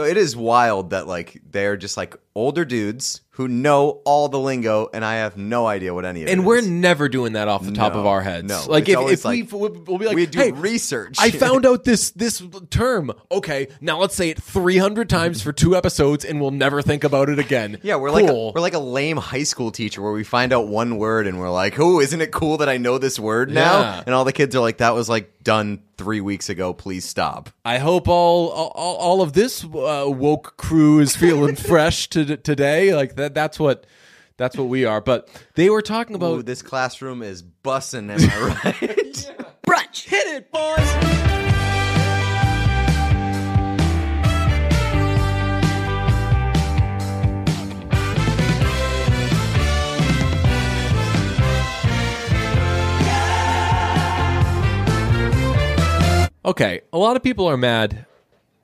It is wild that like they're just like older dudes who know all the lingo, and I have no idea what any of it And we're never doing that off the top No, of our heads. no. like It's if, always if we like, we'll we'll be like, we do hey, research. I found out this this term. Okay, now let's say it 300 times for two episodes, and we'll never think about it again. Yeah, we're like a, Cool. we're like a lame high school teacher where we find out one word and we're like, "Oh, isn't it cool that I know this word now?" Yeah. And all the kids are like, "That was like done three weeks ago. Please stop." I hope all all, all of this uh, woke crew is feeling fresh to today. Like that. That's what that's what we are. But they were talking about Ooh, this classroom is bussing. Am I right? Brunch. hit it, boys. Okay, a lot of people are mad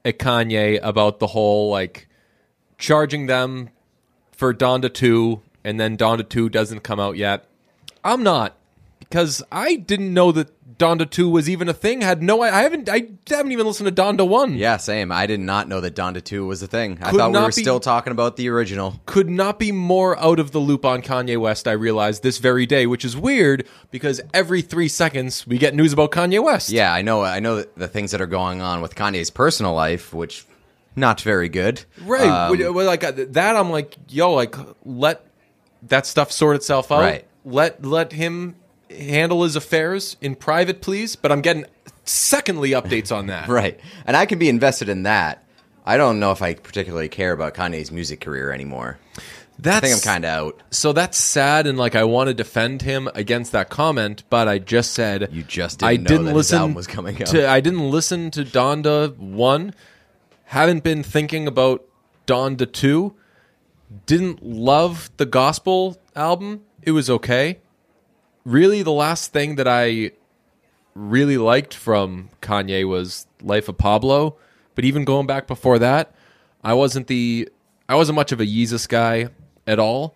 at Kanye about the whole like charging them for Donda 2 and then Donda 2 doesn't come out yet. I'm not because I didn't know that Donda 2 was even a thing. Had no I haven't I haven't even listened to Donda 1. yeah, same. I did not know that Donda Two was a thing. I Could thought we not were be- still talking about the original. Could not be more out of the loop on Kanye West, I realized this very day, which is weird because every 3 seconds we get news about Kanye West. Yeah, I know. I know the things that are going on with Kanye's personal life, which not very good. Right. Um, Well, like uh, that, I'm like, yo, like let that stuff sort itself out. Right. Let let him handle his affairs in private, please. But I'm getting secondly updates on that. Right. And I can be invested in that. I don't know if I particularly care about Kanye's music career anymore. That's, I think I'm kind of out. so that's sad, and like I want to defend him against that comment, but I just said You just didn't I know didn't listen album was coming out. To, I didn't listen to Donda one. Haven't been thinking about Donda two. Didn't love the gospel album. It was okay. Really, the last thing that I really liked from Kanye was Life of Pablo. But even going back before that, I wasn't the I wasn't much of a Yeezus guy at all.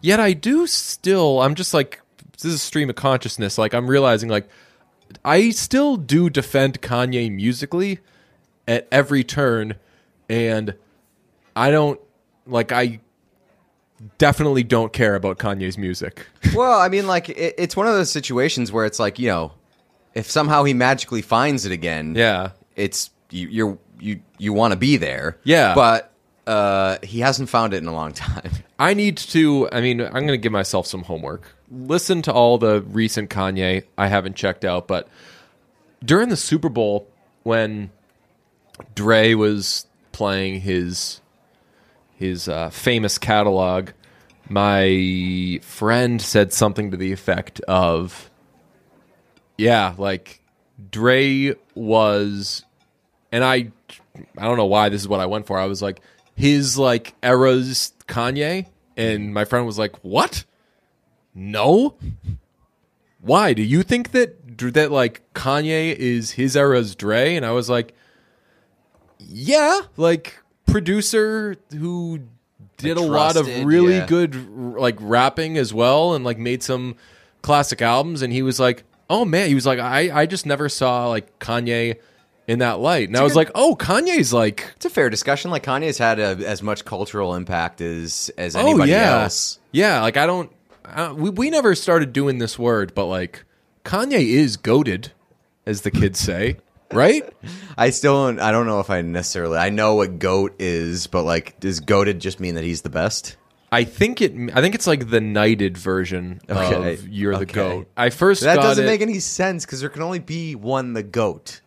Yet I do still I'm just like this is a stream of consciousness. Like I'm realizing like I still do defend Kanye musically at every turn and I don't like I definitely don't care about Kanye's music. well, I mean, like, it, it's one of those situations where it's like, you know, if somehow he magically finds it again, yeah. it's you, you're you you want to be there, Yeah. But uh, he hasn't found it in a long time. I need to. I mean, I'm going to give myself some homework. Listen to all the recent Kanye I haven't checked out, but during the Super Bowl when Dre was playing his his uh, famous catalog, my friend said something to the effect of, "Yeah, like Dre was," and I, I don't know why this is what I went for. I was like, his like era's Kanye, and my friend was like, "What? No." Why do you think that that like Kanye is his era's Dre? And I was like, yeah, like producer who did a lot of really yeah. good like rapping as well and like made some classic albums and he was like oh man he was like i i just never saw like kanye in that light and i was like oh kanye's like It's a fair discussion. Like Kanye's had a, as much cultural impact as as oh anybody yeah else. yeah like i don't I, we, we never started doing this word but like kanye is goated as the kids say right I still don't, I don't know if I necessarily I know what goat is, but like does goated just mean that he's the best? I think it. I think it's like the knighted version Okay. of "You're the Okay. goat." I first That doesn't it. make any sense because there can only be one the goat.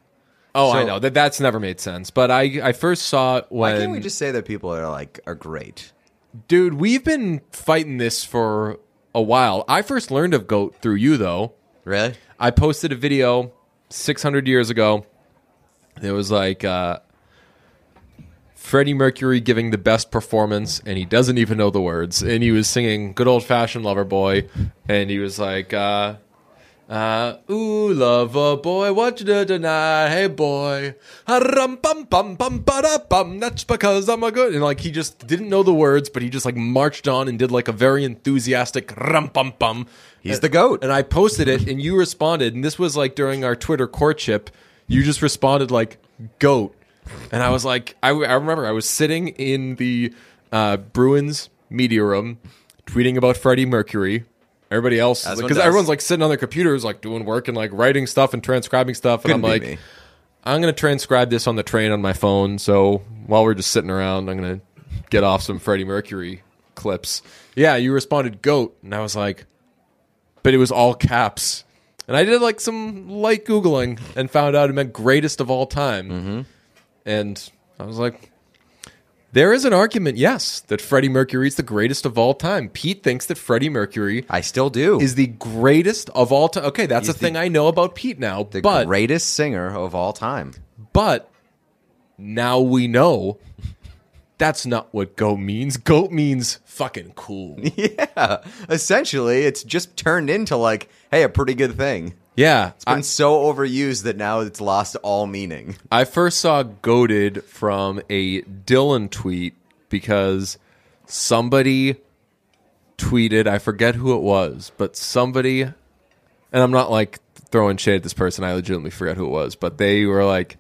oh, I know that that's never made sense. But I I first saw it Why can't we just say that people are like are great? dude. We've been fighting this for a while. I first learned of goat through you though. Really? I posted a video 600 years ago. It was like uh, Freddie Mercury giving the best performance, and he doesn't even know the words. And he was singing "Good Old Fashioned Lover Boy," and he was like, uh, uh, "Ooh, lover boy, what you do tonight? Hey boy, rum bum bum bum ba bum. That's because I'm a good." And like he just didn't know the words, but he just like marched on and did like a very enthusiastic rum bum bum. He's the goat. And I posted it, and you responded, and this was like during our Twitter courtship. You just responded like "goat," And I was like, I, I remember I was sitting in the uh, Bruins media room tweeting about Freddie Mercury. Everybody else, because does. everyone's like sitting on their computers, like doing work and like writing stuff and transcribing stuff. And Couldn't I'm like, me. I'm going to transcribe this on the train on my phone. So while we're just sitting around, I'm going to get off some Freddie Mercury clips. Yeah, you responded goat. And I was like, but it was all caps. And I did like some light Googling and found out it meant greatest of all time. Mm-hmm. And I was like, there is an argument, yes, that Freddie Mercury is the greatest of all time. Pete thinks that Freddie Mercury I still do. is the greatest of all time. Okay, that's He's a thing the- I know about Pete now. the but greatest singer of all time. but now we know that's not what goat means. Goat means fucking cool. Yeah. Essentially, it's just turned into like, hey, a pretty good thing. Yeah. It's been I, so overused that now it's lost all meaning. I first saw goated from a Dylan tweet because somebody tweeted, I forget who it was, but somebody and I'm not like throwing shade at this person, I legitimately forget who it was, but they were like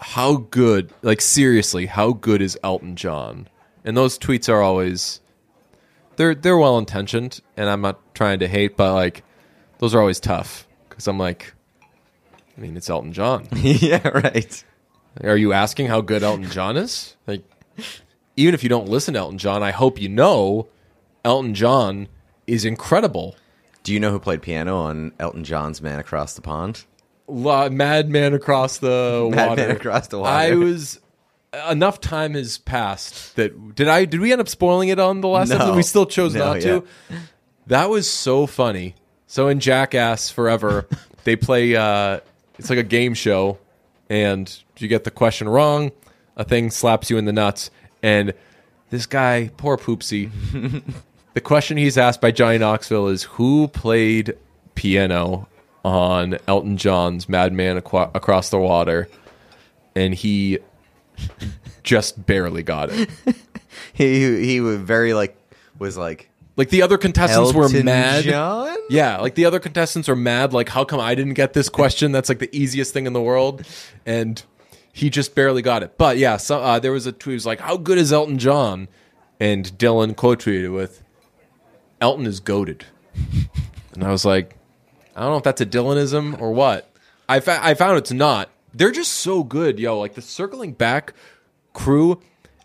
how good, like seriously, how good is Elton John? And those tweets are always they're they're well intentioned, and I'm not trying to hate, but like those are always tough because I'm like, I mean, it's Elton John. yeah, right. Are you asking how good Elton John is? Like, even if you don't listen to Elton John, I hope you know Elton John is incredible. Do you know who played piano on Elton John's Man Across the Pond? La- Madman across the Madman water. Across the Water. I was enough time has passed that did I did we end up spoiling it on the last No. episode? We still chose No, not to. That was so funny. So in Jackass Forever, they play uh it's like a game show and you get the question wrong, a thing slaps you in the nuts and this guy, poor Poopsie, the question he's asked by Johnny Knoxville is who played piano on Elton John's Madman Aqua- Across the Water, and he just barely got it. He he was very like was like Like the other contestants were mad. John. Yeah, like the other contestants are mad. Like, how come I didn't get this question? That's like the easiest thing in the world, and he just barely got it. But yeah, so, uh, there was a tweet. It was like, "How good is Elton John?" And Dylan quote tweeted with, "Elton is goated," and I was like, I don't know if that's a Dylanism or what. I fa- I found it's not. They're just so good, yo. Like the circling back crew,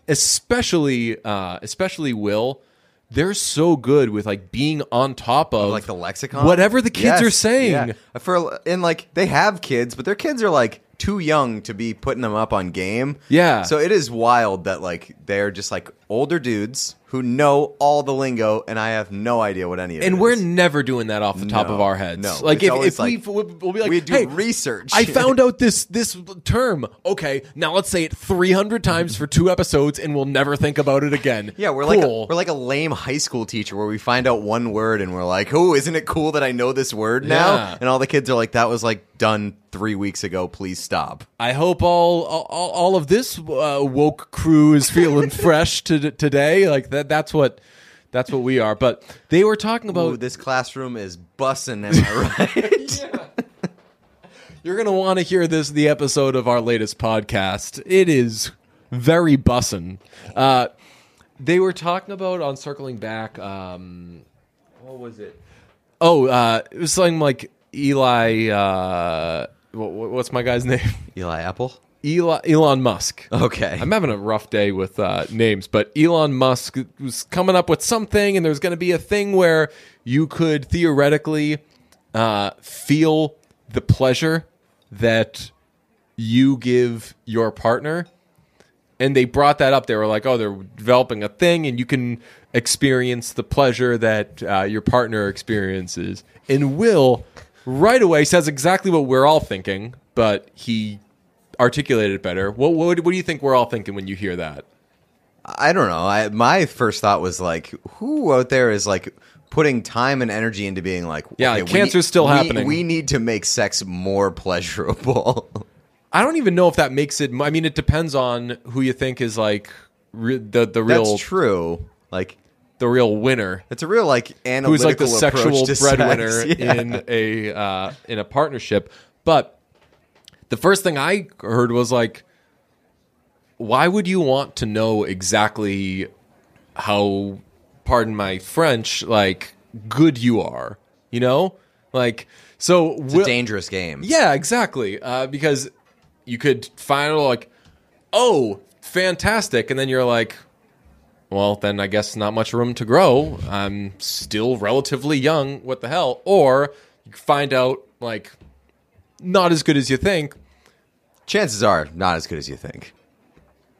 especially uh, especially Will. They're so good with like being on top of like the lexicon whatever the kids Yes, are saying. yeah. for and like they have kids but their kids are like too young to be putting them up on game Yeah. so it is wild that like they're just like older dudes who know all the lingo and i have no idea what any of it And we're is. never doing that off the top No, of our heads. no. like It's if, always if we like- we'll, we'll be like, we do hey, research I found out this this term. Okay, now let's say it 300 times for two episodes, and we'll never think about it again. yeah we're like a, Cool. we're like a lame high school teacher where we find out one word and we're like oh isn't it cool that i know this word now Yeah. and all the kids are like that was like done three weeks ago please stop I hope all all, all of this uh, woke crew is feeling fresh to, today. Like that. That's what that's what we are. But they were talking about. Ooh, this classroom is bussing am i right You're gonna want to hear this the episode of our latest podcast. It is very bussin'. Uh, they were talking about on circling back. Um, what was it? Oh, uh, it was something like Eli. Uh, what, what's my guy's name? eli apple Eli, Elon Musk. okay I'm having a rough day with uh, names, but Elon Musk was coming up with something, and there's going to be a thing where you could theoretically uh, feel the pleasure that you give your partner. And they brought that up. They were like, "Oh, they're developing a thing, and you can experience the pleasure that uh, your partner experiences." And Will right away says exactly what we're all thinking, but he articulated it better. What, what what do you think we're all thinking when you hear that? I don't know. I my first thought was like, who out there is like putting time and energy into being like, Yeah, okay, like, cancer's need- still we- happening. We need to make sex more pleasurable. I don't even know if that makes it. I mean, it depends on who you think is like re- the the real That's true. Like the real winner. it's a real like analytical who's like the sexual breadwinner. Yeah. in a uh, in a partnership. But the first thing I heard was like, why would you want to know exactly how, pardon my French, like good you are? You know, like so. It's a dangerous game. Yeah, exactly. Uh, because you could find like, oh, fantastic, and then you're like, well, then I guess not much room to grow. I'm still relatively young. What the hell? Or you find out like not as good as you think. Chances are not as good as you think.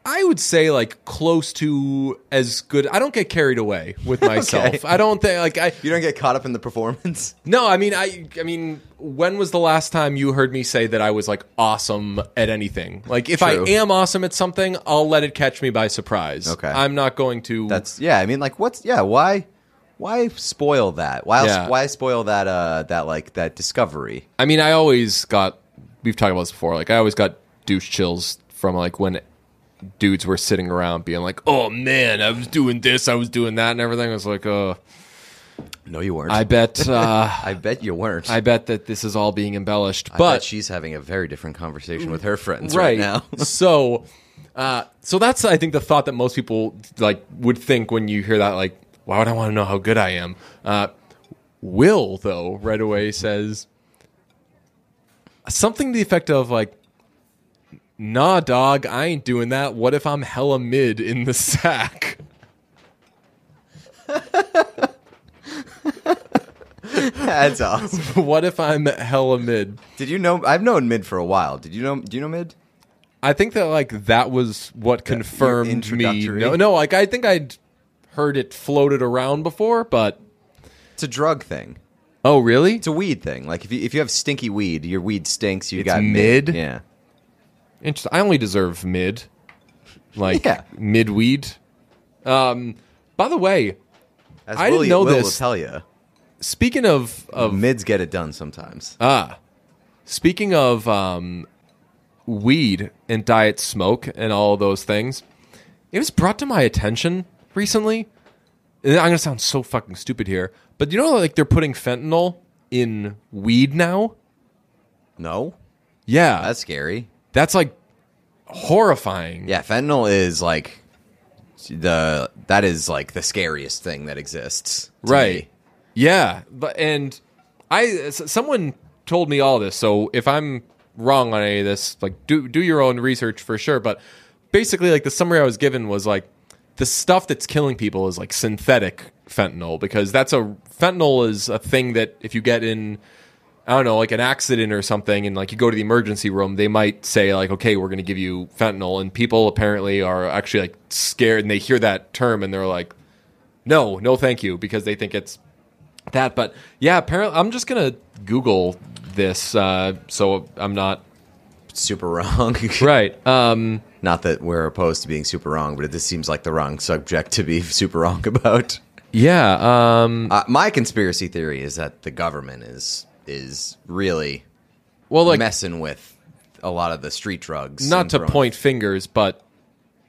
I would say like close to as good. I don't get carried away with myself. Okay. I don't think like I You don't get caught up in the performance. No, I mean, I, I mean, when was the last time you heard me say that I was like awesome at anything? Like, if True. I am awesome at something, I'll let it catch me by surprise. Okay. I'm not going to. That's yeah. I mean, like, what's yeah? Why, why spoil that? Why Yeah. why spoil that? Uh, that like that discovery. I mean, I always got. We've talked about this before. Like, I always got douche chills from like when dudes were sitting around being like, "Oh man, I was doing this, I was doing that, and everything." I was like, "Uh, No, you weren't. I bet, uh, I bet you weren't. I bet that this is all being embellished." I but bet she's having a very different conversation with her friends right, now. so, uh, so that's I think the thought that most people like would think when you hear that. Like, why would I want to know how good I am? Uh, Will though right away says something to the effect of like, "Nah, dog, I ain't doing that. What if I'm hella mid in the sack?" That's awesome. what if I'm hella mid? Did you know? I've known mid for a while. Did you know? Do you know mid? I think that like that was what confirmed me. No, no, like I think I'd heard it floated around before, but It's a drug thing. oh, really? It's a weed thing. Like if you if you have stinky weed, your weed stinks. You It's got mid? Yeah. Interesting. I only deserve mid, like Yeah. mid weed. Um, by the way, As I didn't Willie- know Will this. Will tell you, speaking of of mids get it done sometimes. ah, speaking of um, weed and diet smoke and all those things, it was brought to my attention recently. And I'm gonna sound so fucking stupid here, but you know, like they're putting fentanyl in weed now. No, Yeah, that's scary. that's like horrifying. Yeah, fentanyl is like the that is like the scariest thing that exists. right me. yeah but and I someone told me all this so if i'm wrong on any of this like do do your own research for sure but basically like the summary i was given was like the stuff that's killing people is like synthetic fentanyl because that's a fentanyl is a thing that if you get in I don't know, like an accident or something, and like you go to the emergency room, they might say like, "Okay, we're going to give you fentanyl," and people apparently are actually like scared, and they hear that term, and they're like, "No, no, thank you," because they think it's that. But yeah, apparently, I'm just gonna Google this, uh, so I'm not super wrong. right. Um, Not that we're opposed to being super wrong, but this seems like the wrong subject to be super wrong about. yeah. Um, Uh, my conspiracy theory is that the government is is really well, like messing with a lot of the street drugs. not to throwing- point fingers, but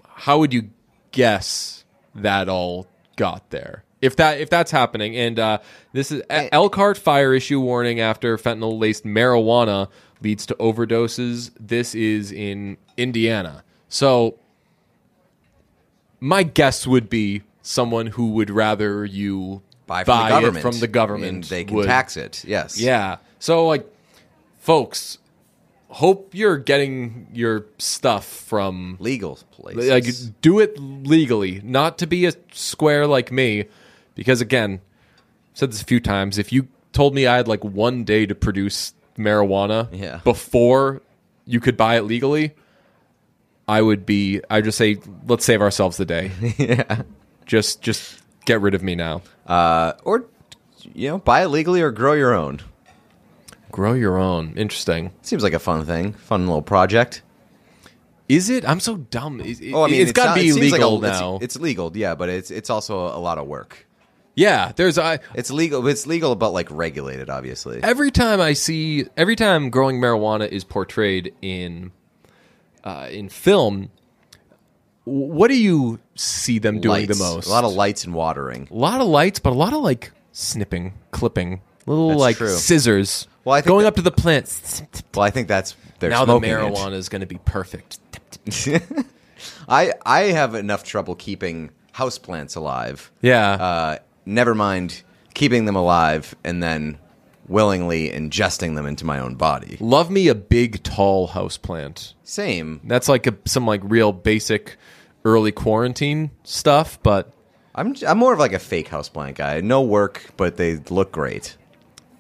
how would you guess that all got there? If that if that's happening, and uh, this is Hey. Elkhart fire issue warning after fentanyl laced marijuana leads to overdoses. This is in Indiana, so my guess would be someone who would rather you buy from the it government. from the government. and they can would- tax it. Yes. yeah. So like folks, hope you're getting your stuff from Legal places. like do it legally, not to be a square like me because again, I've said this a few times, if you told me I had like one day to produce marijuana Yeah. before you could buy it legally, I would be I'd just say let's save ourselves the day. yeah. just just get rid of me now. Uh, or you know, buy it legally or grow your own. Grow your own. Interesting. Seems like a fun thing, fun little project. Is it? I'm so dumb. It, Oh, I mean, it's got not- to it be like legal a- it's- now. It's, legal, yeah, but it's it's also a lot of work. yeah, there's I It's legal. It's legal, but like regulated, obviously. every time I see every time growing marijuana is portrayed in uh, in film. What do you see them doing Lights. the most? A lot of lights and watering. a lot of lights, but a lot of like snipping, clipping, little That's like true. scissors. Well, I think going that- up to the plants. Well, I think that's they're now the smoking it. marijuana is going to be perfect. I I have enough trouble keeping houseplants alive. Yeah. Uh, never mind keeping them alive and then willingly ingesting them into my own body. Love me a big, tall house plant. Same. That's like a, some like real basic early quarantine stuff, but I'm I'm more of like a fake houseplant guy. No work, but they look great.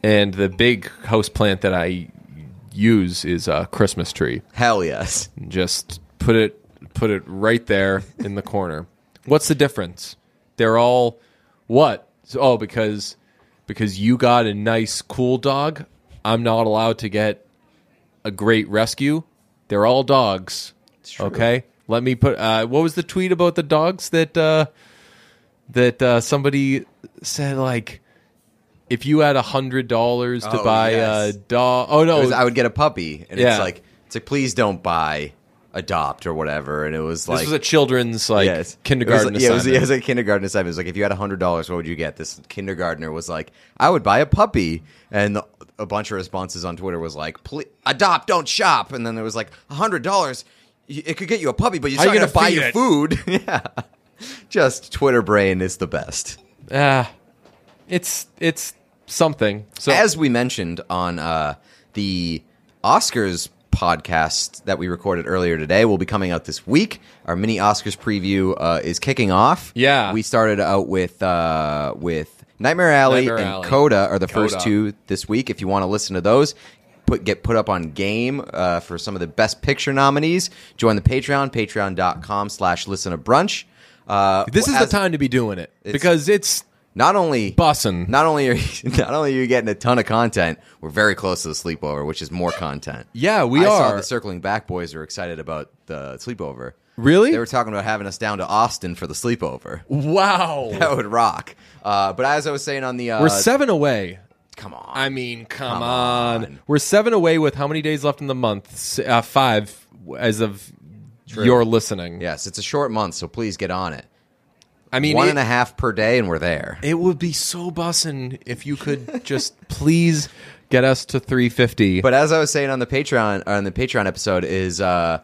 and the big house plant that I use is a Christmas tree. Hell yes. Just put it put it right there in the corner. What's the difference? They're all what? So- Oh, because because you got a nice cool dog, I'm not allowed to get a great rescue. They're all dogs. Okay? Let me put uh what was the tweet about the dogs that uh that uh somebody said like if you had a hundred dollars to Oh, buy yes. a dog oh no I would get a puppy, and Yeah. it's like it's like please don't buy, adopt or whatever. And it was like this was a children's like yes. kindergarten It was, yeah, it was, it was a kindergarten assignment. It was like if you had hundred dollars, what would you get? This kindergartner was like, I would buy a puppy, and the, a bunch of responses on Twitter was like, please adopt, don't shop. And then there was like hundred dollars, it could get you a puppy, but you're How not you going to buy your it? food. yeah, just Twitter brain is the best. Ah, it's it's something. So As we mentioned on uh, the Oscars podcast that we recorded earlier today, will be coming out this week. Our mini Oscars preview uh, is kicking off. Yeah. we started out with uh, with Nightmare Alley Nightmare and Alley. Coda are the first two this week. If you want to listen to those. Put, get put up on game uh, for some of the best picture nominees. Join the Patreon, patreon.com slash listen to brunch. Uh, this is the time to be doing it because it's Not only bussin'. not only are you, not only are you getting a ton of content, we're very close to the sleepover, which is more content. Yeah, we I saw are. the circling back boys are excited about the sleepover. Really? They were talking about having us down to Austin for the sleepover. wow. That would rock. Uh, but as I was saying on the, uh, We're seven away. come on, I mean, come, Come on. on. We're seven away with how many days left in the month? Uh, five as of your listening. yes, it's a short month, so please get on it. I mean, One it, and a half per day, and we're there. it would be so bussin' if you could just please get us to 350. But as I was saying on the Patreon on the Patreon episode is uh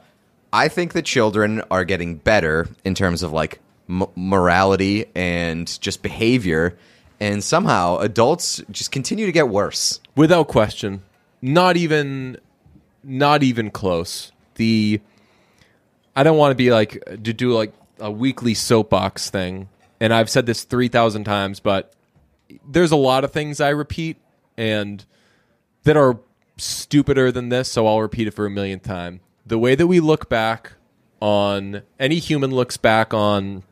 I think the children are getting better in terms of like m- morality and just behavior and somehow adults just continue to get worse. without question not even not even close the i don't want to be like to do like a weekly soapbox thing and i've said this 3000 times but there's a lot of things i repeat and that are stupider than this so i'll repeat it for a millionth time. The way that we look back on any human looks back on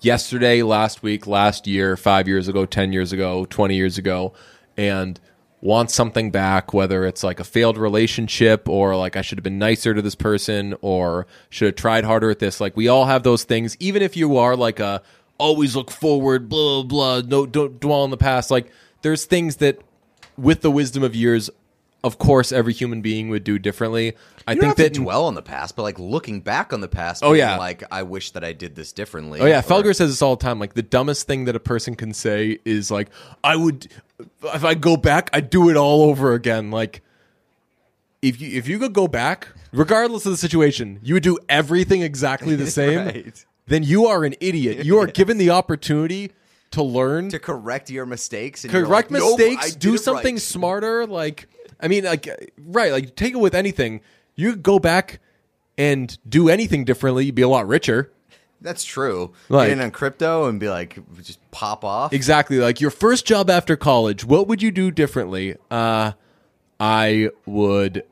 yesterday, last week, last year, five years ago, 10 years ago, 20 years ago, and wants something back, whether it's like a failed relationship or like I should have been nicer to this person or should have tried harder at this. Like we all have those things, even if you are like a always look forward, blah, blah, blah no, don't dwell on the past. Like there's things that with the wisdom of years, of course, every human being would do differently. I think that to dwell on the past, but like looking back on the past, Oh, being yeah. like I wish that I did this differently. Oh yeah, Felger says this all the time. Like the dumbest thing that a person can say is like, "I would, if I go back, I'd do it all over again." Like, if you if you could go back, regardless of the situation, you would do everything exactly the same. Right. Then you are an idiot. You are given the opportunity to learn, to correct your mistakes. And correct like, mistakes, did do something right." smarter. Like, I mean, like, right? Like, take it with anything. You could go back and do anything differently. You'd be a lot richer. That's true. Like- Get in on crypto and be like, just pop off. Exactly. Like your first job after college, what would you do differently? Uh, I would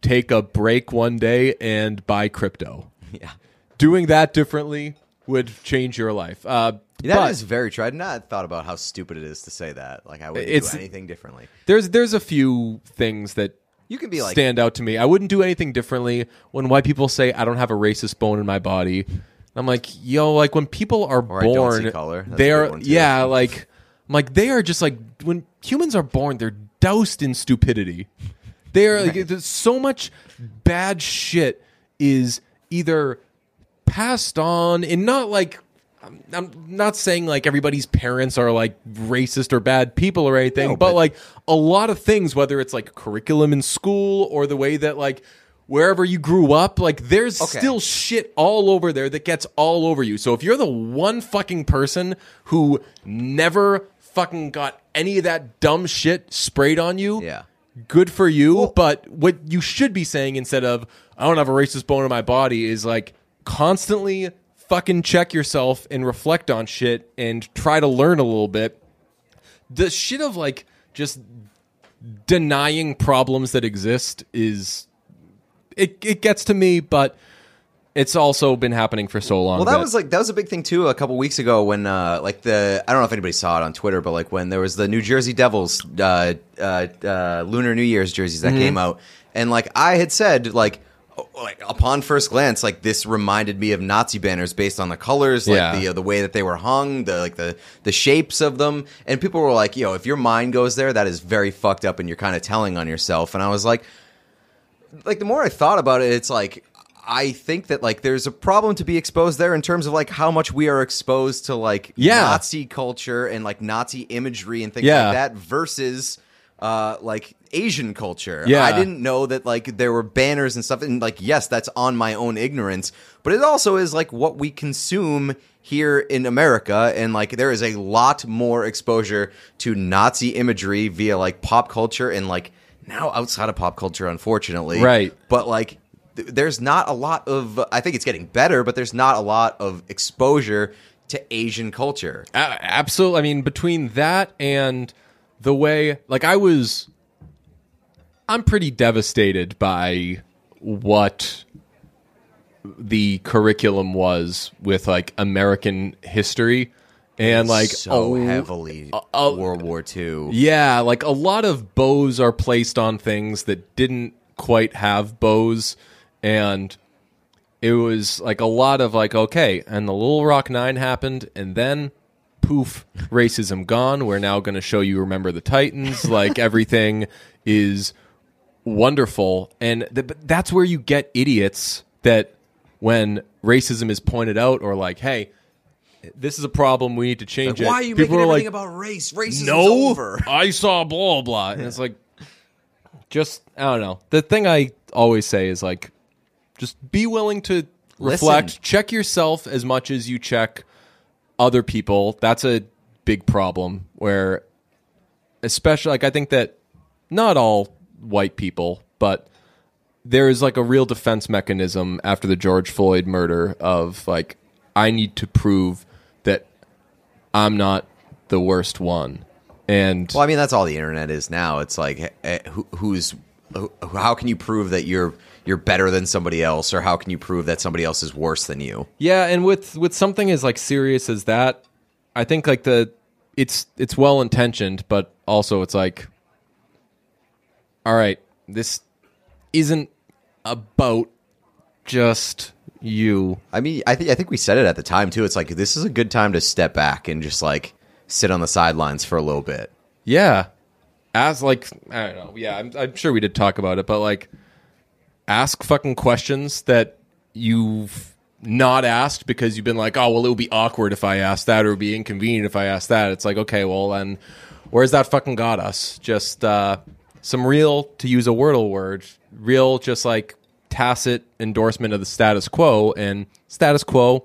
take a break one day and buy crypto. Yeah. Doing that differently would change your life. Uh, That is but very true. I'd not thought about how stupid it is to say that. Like I wouldn't do anything differently. there's there's a few things that You can be like, stand out to me. I wouldn't do anything differently. When white people say I don't have a racist bone in my body, I'm like, yo, like when people are Or born, they are yeah, like, I'm like they are just like when humans are born, they're doused in stupidity. They are like, there's so much bad shit is either passed on and not like I'm, I'm not saying like everybody's parents are like racist or bad people or anything, No, but, but- like a lot of things, whether it's like curriculum in school or the way that like wherever you grew up, like there's Okay. still shit all over there that gets all over you. So if you're the one fucking person who never fucking got any of that dumb shit sprayed on you, Yeah. good for you. but what you should be saying instead of I don't have a racist bone in my body is like constantly fucking check yourself and reflect on shit and try to learn a little bit. The shit of like just denying problems that exist is it it gets to me, but it's also been happening for so long. Well, that was like that was a big thing too. A couple weeks ago, when uh, like the I don't know if anybody saw it on Twitter, but like when there was the New Jersey Devils uh, uh, uh, Lunar New Year's jerseys that came out, and like I had said, like like upon first glance, like this reminded me of Nazi banners based on the colors, like Yeah. the uh, the way that they were hung, the like the the shapes of them, and people were like, "Yo, if your mind goes there, that is very fucked up, and you're kind of telling on yourself." And I was like like the more I thought about it, it's like I think that like there's a problem to be exposed there in terms of like how much we are exposed to like Yeah. Nazi culture and like Nazi imagery and things Yeah. like that versus uh like Asian culture. Yeah. I didn't know that like there were banners and stuff and like yes, that's on my own ignorance, but it also is like what we consume here in America and like there is a lot more exposure to Nazi imagery via like pop culture and like now outside of pop culture unfortunately. Right. But like th- there's not a lot of I think it's getting better, but there's not a lot of exposure to Asian culture. A- absolutely. I mean, between that and the way, like, I was, I'm pretty devastated by what the curriculum was with like American history and like so oh, heavily uh, World War II. Yeah, like a lot of bows are placed on things that didn't quite have bows, and it was like a lot of like, okay, and the Little Rock Nine happened, and then poof, racism gone. We're now going to show you Remember the Titans. Like everything is wonderful, and th- but that's where you get idiots that when racism is pointed out or like, hey. This is a problem. We need to change it. Why are you People making everything like, about race? Racism's no, over. I saw blah blah, and it's like, just I don't know. The thing I always say is like, just be willing to reflect, Listen. check yourself as much as you check other people. That's a big problem. Where, especially like I think that not all white people, but there is like a real defense mechanism after the George Floyd murder of like I need to prove that I'm not the worst one. And Well, I mean, that's all the internet is now. It's like, eh, who, who's, who, how can you prove that you're you're better than somebody else, or how can you prove that somebody else is worse than you? yeah, and with with something as like serious as that, I think like the it's it's well intentioned, but also it's like all right, this isn't about just you. I mean, I think I think we said it at the time too. It's like this is a good time to step back and just like sit on the sidelines for a little bit. Yeah. As like I don't know. Yeah, I'm I'm sure we did talk about it, but like ask fucking questions that you've not asked because you've been like, "Oh, well it would be awkward if I asked that or it would be inconvenient if I asked that." It's like, "Okay, well then where's that fucking got us?" Just uh some real to use a wordle word, real just like tacit endorsement of the status quo and status quo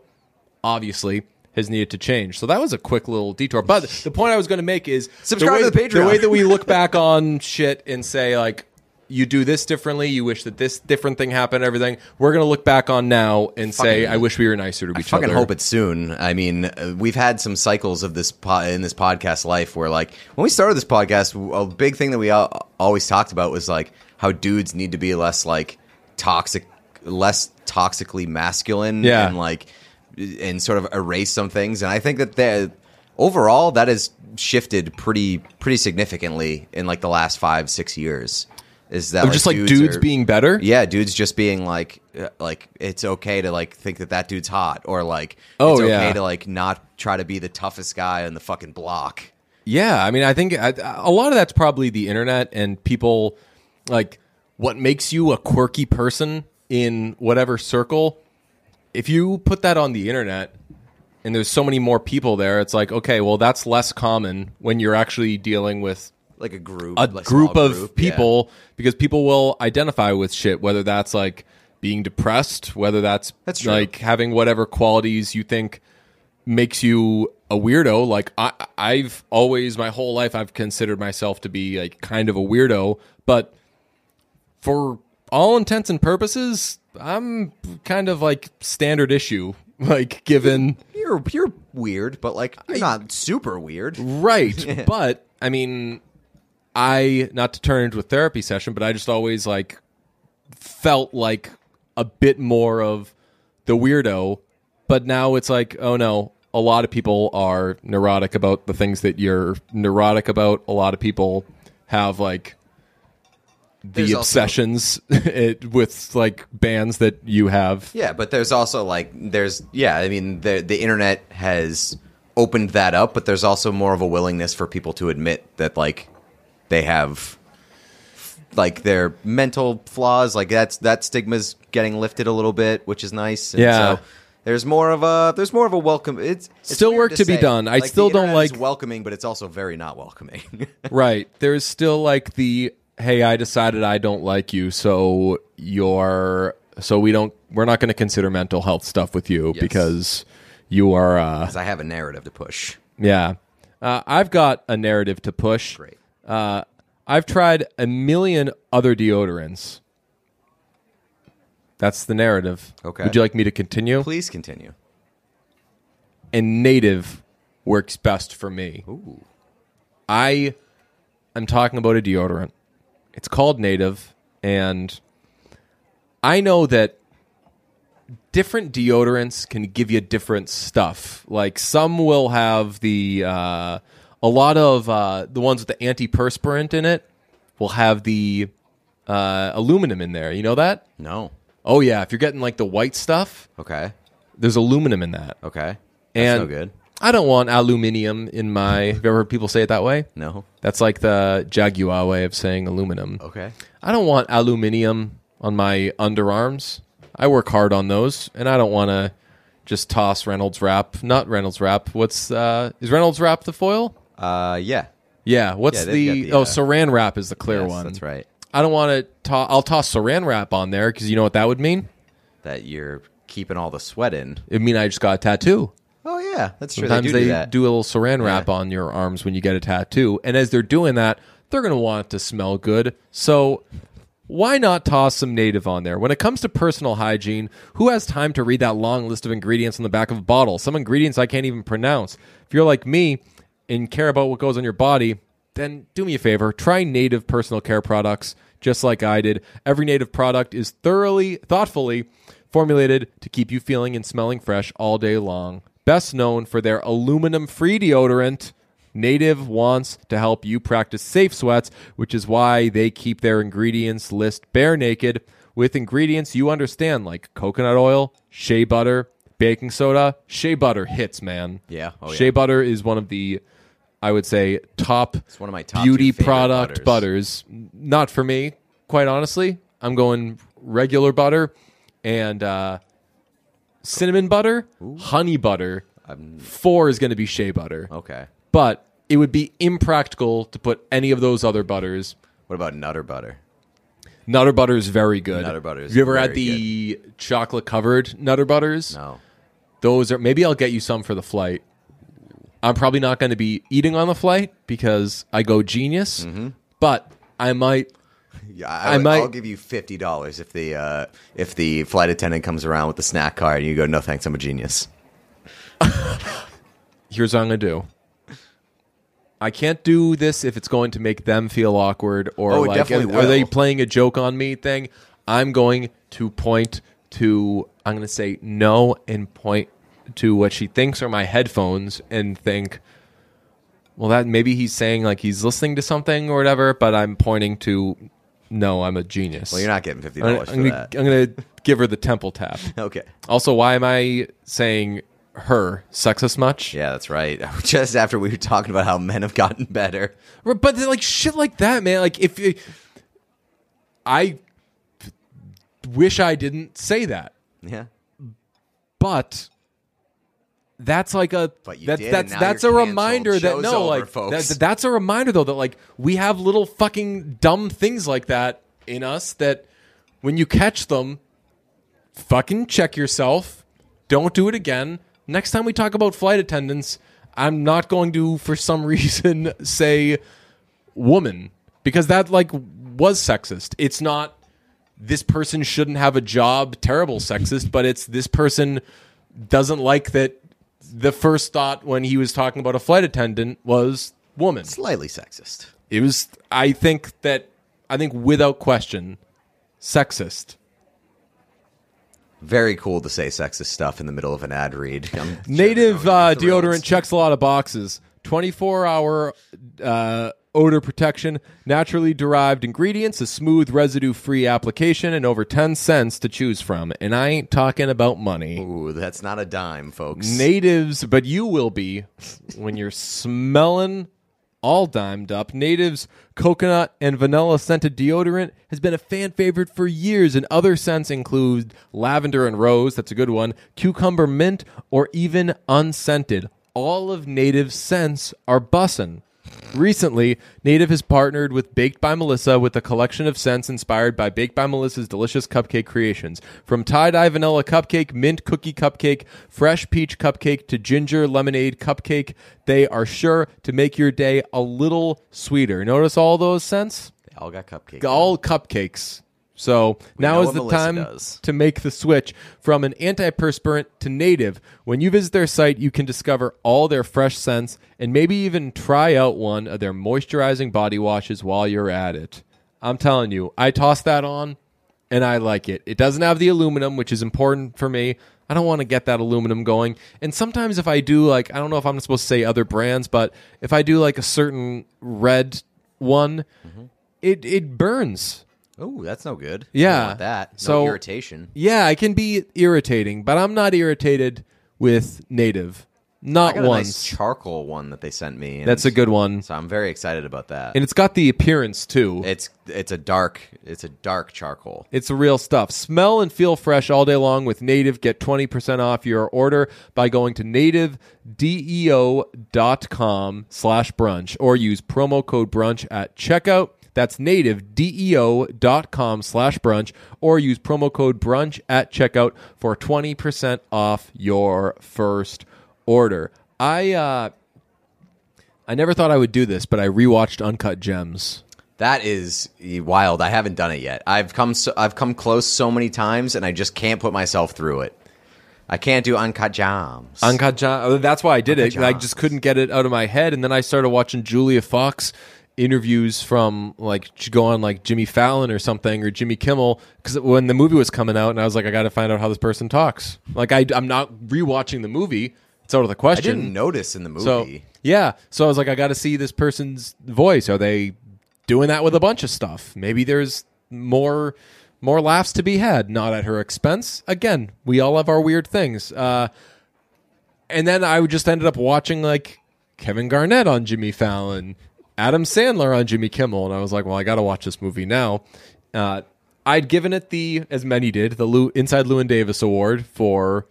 obviously has needed to change. So that was a quick little detour. But the point I was going to make is Subscribe the way, to the Patreon. The way that we look back on shit and say like you do this differently, you wish that this different thing happened, everything. We're going to look back on now and say I wish we were nicer to each Fucking other. hope it's soon. I mean, uh, we've had some cycles of this po- in this podcast life where, like, when we started this podcast, a big thing that we al- always talked about was like how dudes need to be less like toxic, less toxically masculine, Yeah. and like, and sort of erase some things. And I think that the overall that has shifted pretty pretty significantly in like the last five six years. Is that just like dudes are- being better? yeah, dudes just being like, uh, like it's okay to like think that that dude's hot, or like Oh, it's okay yeah. to like not try to be the toughest guy on the fucking block. Yeah, I mean, I think I, a lot of that's probably the internet and people like what makes you a quirky person in whatever circle. If you put that on the internet and there's so many more people there, it's like, okay, well, that's less common when you're actually dealing with like a group, a like group of group, yeah. people because people will identify with shit whether that's like being depressed whether that's, That's like having whatever qualities you think makes you a weirdo like I, i've always my whole life i've considered myself to be like kind of a weirdo but for all intents and purposes i'm kind of like standard issue like given You're you're weird, but like you're not super weird. Right. but I mean, I not to turn into a therapy session, but I just always like felt like a bit more of the weirdo. But now it's like, oh no, a lot of people are neurotic about the things that you're neurotic about. A lot of people have like the There's also- obsessions it, with like bands that you have. Yeah, but there's also like there's yeah, I mean the the internet has opened that up, but there's also more of a willingness for people to admit that like they have like their mental flaws, like that's that stigma's getting lifted a little bit, which is nice. And Yeah. So there's more of a there's more of a welcome. It's, it's Still weird work to be say. done. I Like, still the don't internet is like- welcoming, but it's also very not welcoming. Right. There's still like the hey, I decided I don't like you, so you're so we don't we're not going to consider mental health stuff with you because you are uh 'Cause I have a narrative to push. yeah. Uh, I've got a narrative to push. Great. Uh, I've tried a million other deodorants. That's the narrative. Okay. Would you like me to continue? Please continue. and native works best for me. Ooh. I am talking about a deodorant. It's called Native, and I know that different deodorants can give you different stuff. Like some will have the uh, a lot of uh, the ones with the antiperspirant in it will have the uh, aluminum in there. You know that? No. Oh yeah, if you're getting like the white stuff, Okay. there's aluminum in that. Okay. That's and no good. I don't want aluminium in my. Have you ever heard people say it that way? No. That's like the Jaguar way of saying aluminum. Okay. I don't want aluminium on my underarms. I work hard on those, and I don't want to just toss Reynolds wrap. Not Reynolds wrap. What's uh, is Reynolds wrap the foil? Uh, yeah. Yeah. What's Yeah, they've the, got the, oh uh, Saran wrap is the clear Yes, one. That's right. I don't want to. To- I'll toss Saran wrap on there because you know what that would mean. That you're keeping all the sweat in. It would mean I just got a tattoo. Oh yeah, that's true. Sometimes they do, they do that. do a little saran wrap on your arms when you get a tattoo. And as they're doing that, they're going to want it to smell good. So why not toss some native on there? When it comes to personal hygiene, who has time to read that long list of ingredients on the back of a bottle? Some ingredients I can't even pronounce. If you're like me and care about what goes on your body, then do me a favor. Try native personal care products just like I did. Every native product is thoroughly, thoughtfully formulated to keep you feeling and smelling fresh all day long. Best known for their aluminum free deodorant, Native wants to help you practice safe sweats, which is why they keep their ingredients list bare naked with ingredients you understand like coconut oil, shea butter, baking soda. Shea butter hits, man. Yeah. Oh, yeah. shea butter is one of the I would say top It's one of my top beauty two favorite product butters. Not for me, quite honestly. I'm going regular butter and uh, cinnamon butter, honey butter. Four is going to be shea butter, Okay. but it would be impractical to put any of those other butters. What about Nutter Butter? Nutter butter is very good. Nutter butter is Have you ever had very the chocolate covered Nutter butters? No. Those are maybe I'll get you some for the flight. I'm probably not going to be eating on the flight because I go genius, Mm-hmm. but I might Yeah, I I, might- I'll give you fifty dollars if the uh, if the flight attendant comes around with the snack card and you go, "No thanks, I'm a genius." here's what I'm gonna do. I can't do this if it's going to make them feel awkward or Oh, it like definitely are they will. playing a joke on me thing. I'm going to point to I'm gonna say no and point to what she thinks are my headphones and think well that maybe he's saying like he's listening to something or whatever, but I'm pointing to no, I'm a genius. Well, you're not getting fifty I'm, dollars for I'm gonna, that. I'm gonna give her the temple tap. Okay. Also, why am I saying her sexist much? Yeah, that's right. Just after we were talking about how men have gotten better. But like shit like that, man. Like if you, I wish I didn't say that, Yeah. but that's like a But you that's did, that's that's a reminder that Show's no over, like folks. that, that's a reminder though that like we have little fucking dumb things like that in us that when you catch them fucking check yourself. Don't do it again. Next time we talk about flight attendants i'm not going to for some reason say woman because that like was sexist. It's not this person shouldn't have a job terrible sexist but it's this person doesn't like that the first thought when he was talking about a flight attendant was woman Slightly sexist. it was i think that i think without question sexist Very cool to say sexist stuff in the middle of an ad read. Native uh, deodorant checks a lot of boxes 24 hour uh, odor protection naturally derived ingredients a smooth residue free application and over 10 cents to choose from and i ain't talking about money Ooh, that's not a dime, folks. natives, but you will be when you're smelling all dimed up. Natives coconut and vanilla scented deodorant has been a fan favorite for years, and other scents include lavender and rose, that's a good one, cucumber mint, or even unscented. All of Native's scents are bussin'. Recently, Native has partnered with Baked by Melissa with a collection of scents inspired by Baked by Melissa's delicious cupcake creations. From tie dye vanilla cupcake, mint cookie cupcake, fresh peach cupcake to ginger lemonade cupcake, they are sure to make your day a little sweeter. Notice all those scents? They all got cupcakes. all cupcakes. So now is the Melissa time does. to make the switch from an antiperspirant to native. When you visit their site, you can discover all their fresh scents and maybe even try out one of their moisturizing body washes while you're at it. I'm telling you, I toss that on and I like it. It doesn't have the aluminum, which is important for me. I don't want to get that aluminum going. And sometimes if I do like I don't know if I'm supposed to say other brands, but if I do like a certain red one, Mm-hmm. it it burns. Ooh, that's no good. Yeah. You don't want that. No So- irritation. Yeah, I can be irritating, but I'm not irritated with native. Not I got a nice charcoal one that they sent me. That's a good one. So I'm very excited about that. And it's got the appearance too. it's it's a dark it's a dark charcoal. It's real stuff. Smell and feel fresh all day long with Native. Get 20% off your order by going to nativedeo.com slash brunch or use promo code brunch at checkout. That's nativedeo.com slash brunch or use promo code brunch at checkout for 20% off your first order. I, uh, I never thought I would do this, but I rewatched Uncut Gems. That is wild. I haven't done it yet. I've come so, I've come close so many times and I just can't put myself through it. I can't do uncut Gems. Uncut John. That's why I did Uncut it. I just couldn't get it out of my head, and then I started watching Julia Fox interviews from like go on like Jimmy Fallon or something or Jimmy Kimmel because when the movie was coming out, and I was like, I got to find out how this person talks. Like I, I'm not rewatching the movie. It's out of the question. I didn't notice in the movie. So yeah, so I was like, I got to see this person's voice. Are they doing that with a bunch of stuff? Maybe there's more more laughs to be had, not at her expense. Again, we all have our weird things. Uh, and then I just ended up watching like Kevin Garnett on Jimmy Fallon, Adam Sandler on Jimmy Kimmel, and I was like, well, I got to watch this movie now. Uh, I'd given it the, as many did, the Lou, Inside Llewyn Davis Award for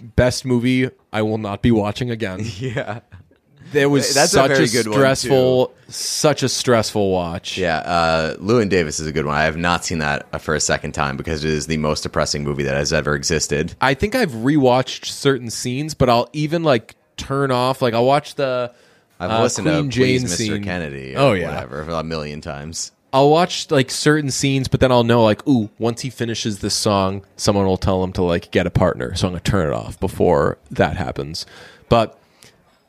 best movie I will not be watching again. yeah. There was That's a such a, good stressful, such a stressful watch. Yeah, uh, Llewyn Davis is a good one. I have not seen that for a second time because it is the most depressing movie that has ever existed. I think I've rewatched certain scenes, but I'll even like turn off. Like I'll watch the. I've uh, listened Queen to Please, Jane Mr. Kennedy. Or Oh, yeah. whatever a million times. I'll watch like certain scenes, but then I'll know like, ooh, once he finishes this song, someone will tell him to like get a partner. So I'm gonna turn it off before that happens. But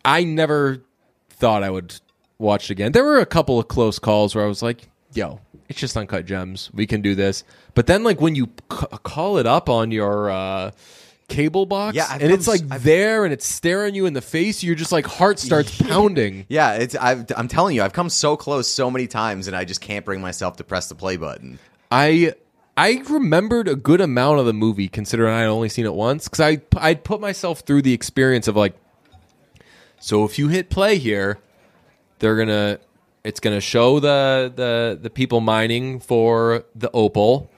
I never thought I would watch it again. There were a couple of close calls where I was like, yo, it's just uncut gems. We can do this. But then like when you c- call it up on your uh cable box Yeah, I've and it's come like I've- there and it's staring you in the face, you're just like heart starts pounding. Yeah, it's. I've, I'm telling you, I've come so close so many times, and I just can't bring myself to press the play button. I I remembered a good amount of the movie considering I had only seen it once because I I'd put myself through the experience of like, so if you hit play here, they're gonna it's gonna show the the the people mining for the opal,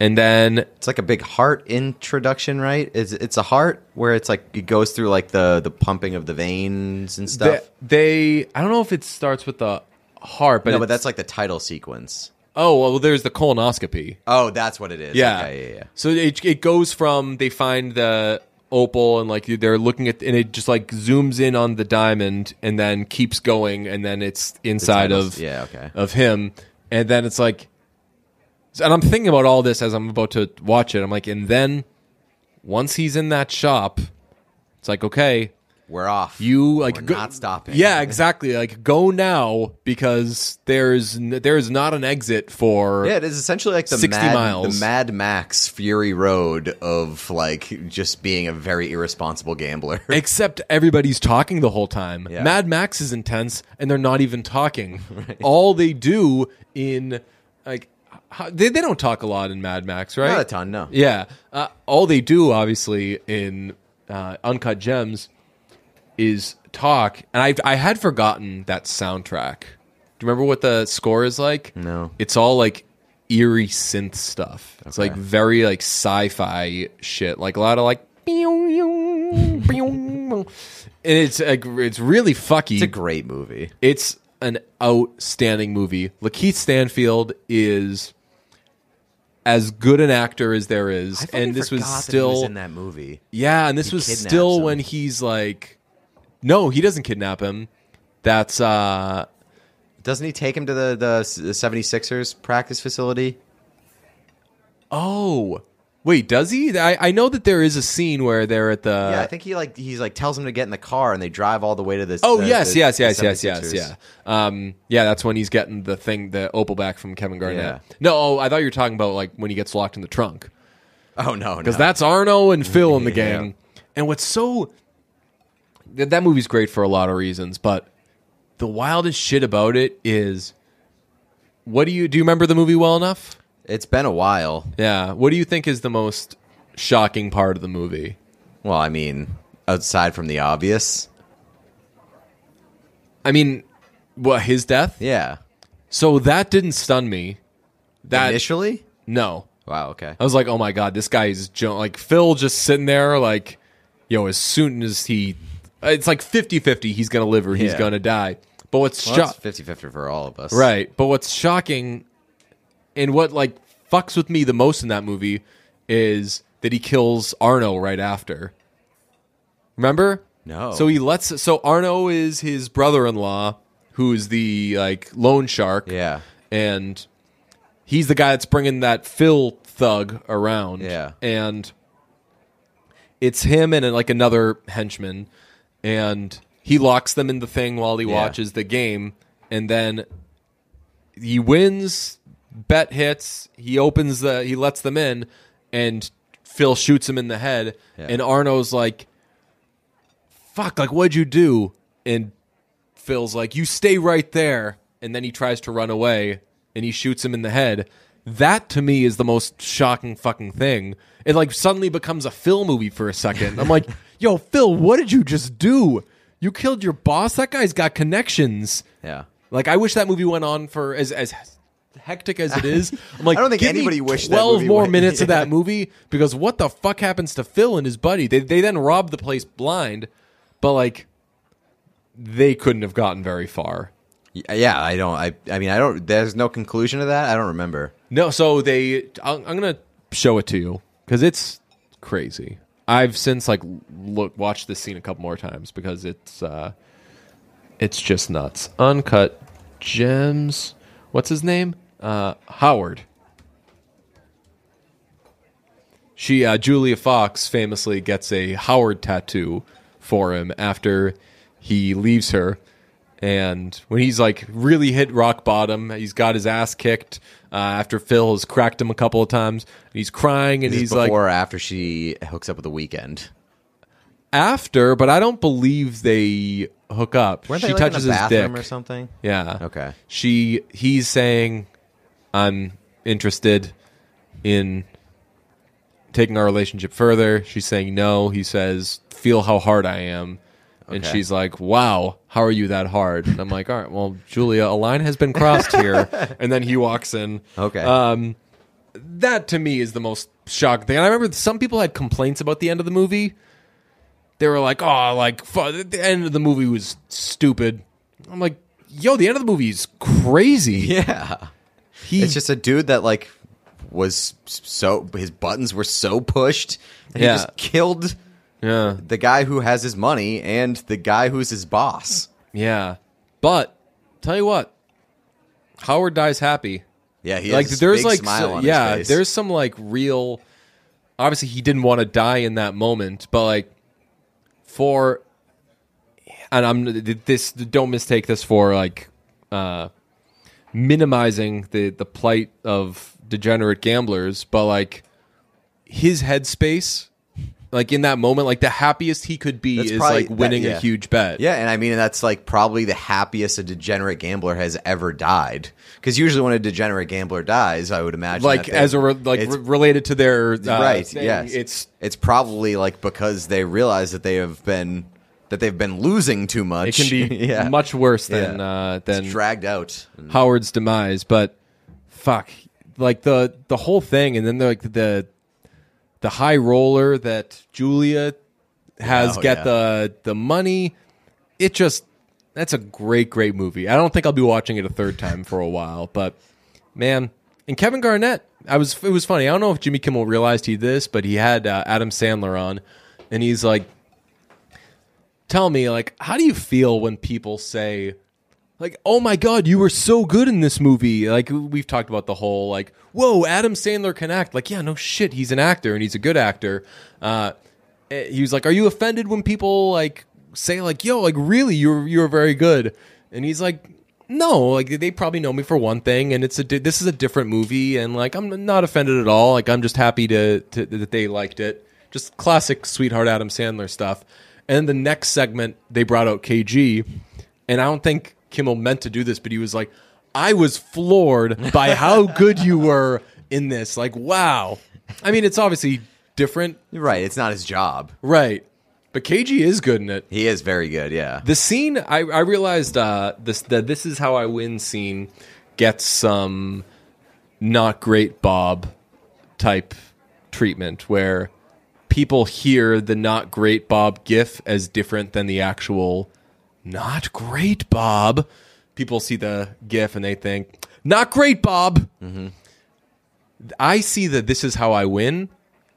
and then It's like a big heart introduction, right? It's it's a heart where it's like it goes through like the the pumping of the veins and they, stuff. they I don't know if it starts with the heart, but no, but it's- that's like the title sequence. oh well, there's the colonoscopy. Oh, that's what it is. Yeah, Okay, yeah, yeah. So it it goes from they find the opal and like they're looking at and it just like zooms in on the diamond and then keeps going and then it's inside titles- of yeah, okay. of him and then it's like and I'm thinking about all this as I'm about to watch it. I'm like, and then once he's in that shop, it's like okay, We're off. you like We're go- not stopping. Yeah, exactly. Like go now because there's n- there's not an exit for Yeah, it is essentially like the 60 Mad, miles. the Mad Max Fury Road of like just being a very irresponsible gambler. Except everybody's talking the whole time. Yeah. Mad Max is intense, and they're not even talking. All they do in like how, they they don't talk a lot in Mad Max, right? Not a ton, no. Yeah, uh, all they do obviously in uh, Uncut Gems is talk, and I I had forgotten that soundtrack. Do you remember what the score is like? No. It's all like eerie synth stuff. It's Okay. like very like sci-fi shit, like a lot of like. And it's like it's really fucky. It's a great movie. It's an outstanding movie. Lakeith Stanfield is as good an actor as there is, and this was forgot that he still was in that movie. yeah, and this He was kidnaps still him. when he's like, no, he doesn't kidnap him. That's uh, Doesn't he take him to the the, the 76ers practice facility? oh, wait, does he? I I know that there is a scene where they're at the yeah, I think he like he's like tells him to get in the car and they drive all the way to this. Oh the- yes, the- yes, the yes, yes, yes, yeah. Um, yeah, that's when he's getting the thing, the opal back from Kevin Garnett. Yeah. No, oh, I thought you were talking about like when he gets locked in the trunk. Oh no, because no. that's Arno and Phil in the Yeah. gang. And what's so that, that movie's great for a lot of reasons, but the wildest shit about it is what do you do? You remember the movie well enough? It's been a while. Yeah. What do you think is the most shocking part of the movie? Well, I mean, aside from the obvious, I mean, what his death? yeah. So that didn't stun me. That Initially, no. wow, okay. I was like, oh my god, this guy is jo- like Phil just sitting there, like, yo, as soon as he, it's like 50-50, he's gonna live or he's Yeah. gonna die. But what's Well, sho- 50-50 for all of us, right? But what's shocking, and what like fucks with me the most in that movie is that he kills Arno right after. Remember? No. So he lets. So Arno is his brother-in-law, who's the like loan shark Yeah, and he's the guy that's bringing that Phil thug around. Yeah. and it's him and uh, like another henchman, and he locks them in the thing while he Yeah. watches the game, and then he wins. Bet hits. He opens the. He lets them in, and Phil shoots him in the head. Yeah. And Arno's like, "Fuck! Like, what'd you do?" And Phil's like, "You stay right there," and then he tries to run away, and he shoots him in the head. That to me is the most shocking fucking thing. It like suddenly becomes a Phil movie for a second. I'm like, "Yo, Phil, what did you just do? You killed your boss. That guy's got connections." yeah. Like, I wish that movie went on for as as hectic as it is. I'm like, I don't think anybody wished that twelve movie more went- minutes of that movie because what the fuck happens to Phil and his buddy? They they then rob the place blind, but like they couldn't have gotten very far. Yeah, I don't. I. I mean, I don't. There's no conclusion to that. I don't remember. No, so they. I'm, I'm gonna show it to you because it's crazy. I've since like look watched this scene a couple more times because it's uh, it's just nuts. Uncut gems. What's his name? Uh, Howard. She uh, Julia Fox famously gets a Howard tattoo for him after he leaves her. And when he's like really hit rock bottom, he's got his ass kicked uh, after Phil has cracked him a couple of times. And he's crying and Is he's this like, before or after she hooks up with the Weeknd. after, but I don't believe they hook up. Weren't she they like, touches in the his bathroom dick. or something? Yeah. Okay. She he's saying I'm interested in taking our relationship further. She's saying no. He says, "Feel how hard I am." And Okay. she's like, "Wow, how are you that hard?" And I'm like, "All right, well, Julia, a line has been crossed here." and then he walks in. Okay. Um that to me is the most shocking thing. And I remember some people had complaints about the end of the movie. They were like, "Oh, like fu- the end of the movie was stupid." I'm like, "Yo, the end of the movie is crazy." Yeah. He, It's just a dude that like was so his buttons were so pushed that Yeah. he just killed yeah, the guy who has his money and the guy who's his boss. yeah. But tell you what, Howard dies happy. Yeah, he like there's big like smile so- on yeah, his face. there's some like real. Obviously, he didn't want to die in that moment, but like for, and I'm this. Don't mistake this for like uh minimizing the the plight of degenerate gamblers, but like his headspace. Like in that moment, like the happiest he could be That's is probably- like that- winning yeah. a huge bet. Yeah, and I mean that's like probably the happiest a degenerate gambler has ever died. Because usually when a degenerate gambler dies, I would imagine like that they- as a re- like re- related to their uh, right. thing, Yes, It's it's probably like because they realize that they have been that they've been losing too much. it can be yeah. much worse than Yeah. uh, It's than dragged out. Howard's demise. But fuck, like the the whole thing, and then the, like the the high roller that Julia has Oh, get yeah. the the money. It just that's a great great movie. I don't think I'll be watching it a third time for a while, but man, and Kevin Garnett. I was it was funny. I don't know if Jimmy Kimmel realized he did this, but he had uh, Adam Sandler on, and he's like, "Tell me, like, how do you feel when people say?" like oh my god you were so good in this movie. Like we've talked about the whole like whoa adam sandler can act. Like yeah no shit he's an actor and he's a good actor. Uh eh, he was like are you offended when people like say like yo like really you're you're very good? And he's like no like they probably know me for one thing and it's a this is a different movie and like i'm not offended at all. Like i'm just happy to, to that they liked it. Just classic sweetheart adam sandler stuff and the next segment they brought out kg and I don't think Kimmel meant to do this, but he was like, I was floored by how good you were in this. Like, wow. I mean, it's obviously different, right. It's not his job. right? But KG is good in it. He is very good. Yeah. The scene, I, I realized uh, this the "This is how I win" scene gets some not great Bob type treatment where people hear the not great Bob gif as different than the actual not great Bob. People see the gif and they think not great Bob. Mm-hmm. I see that "This is how I win,"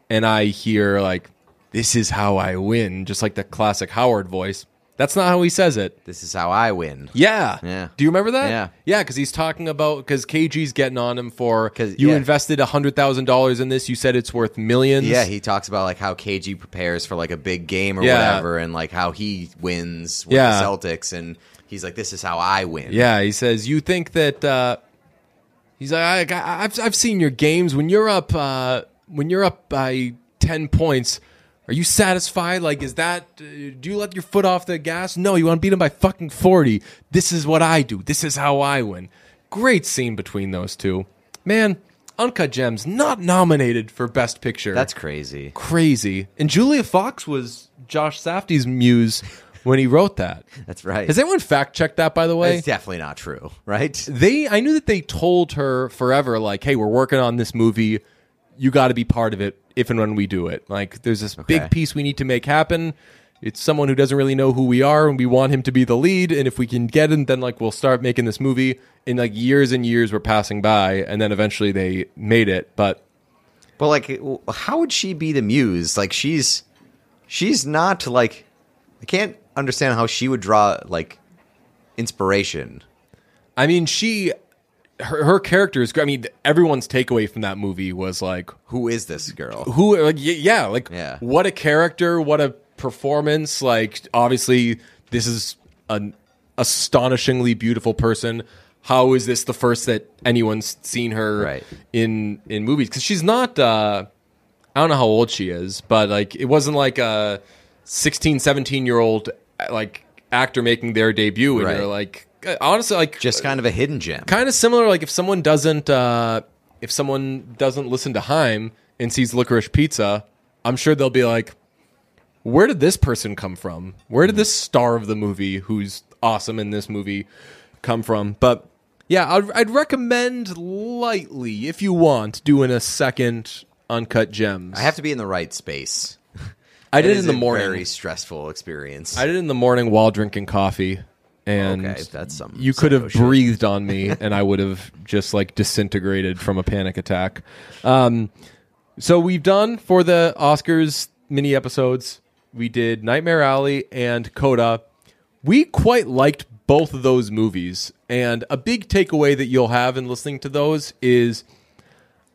and I hear like "This is how I win," just like the classic Howard voice. That's not how he says it. This is how I win. Yeah. Yeah. Do you remember that? Yeah. Yeah, because he's talking about because KG's getting on him for 'Cause- you yeah. invested hundred thousand dollars in this. You said it's worth millions. Yeah, he talks about like how KG prepares for like a big game or Yeah. whatever, and like how he wins with Yeah. the Celtics, and he's like, "This is how I win." Yeah, he says you think that uh, he's like I, I, I've I've seen your games when you're up uh, when you're up by ten points. Are you satisfied? Like, is that? Uh, do you let your foot off the gas? No, you want to beat him by fucking forty. This is what I do. This is how I win. Great scene between those two. Man, Uncut Gems not nominated for Best Picture. that's crazy. crazy. And Julia Fox was Josh Safdie's muse when he wrote that. That's right. Has anyone fact checked that? By the way, It's definitely not true, right? they I knew that they told her forever like, "Hey, we're working on this movie. You got to be part of it if and when we do it. Like there's this Okay. big piece we need to make happen. It's someone who doesn't really know who we are and we want him to be the lead and if we can get him then like we'll start making this movie." In like years and years we're passing by and then eventually they made it, but But like, how would she be the muse? Like, she's she's not like I can't understand how she would draw like inspiration. I mean, she her, her character is great. I mean, everyone's takeaway from that movie was like Who is this girl? who like y- yeah like Yeah. what a character what a performance like obviously this is an astonishingly beautiful person how is this the first that anyone's seen her Right. in in movies because she's not uh i don't know how old she is but like it wasn't like a 16 17 year old like actor making their debut and Right. you're like honestly like Just kind of a hidden gem. kind of similar like if someone doesn't uh if someone doesn't listen to Haim and sees licorice pizza i'm sure they'll be like where did this person come from where did this star of the movie who's awesome in this movie come from but Yeah, I'd, I'd recommend lightly if you want doing a second uncut gems. I have to be in the right space. I did It in the morning. Very stressful experience. I did it in the morning while drinking coffee, and Okay, that's some you could have shit. breathed on me, and I would have just like disintegrated from a panic attack. Um, so we've done for the Oscars mini episodes. We did Nightmare Alley and Coda. We quite liked both of those movies, and a big takeaway that you'll have in listening to those is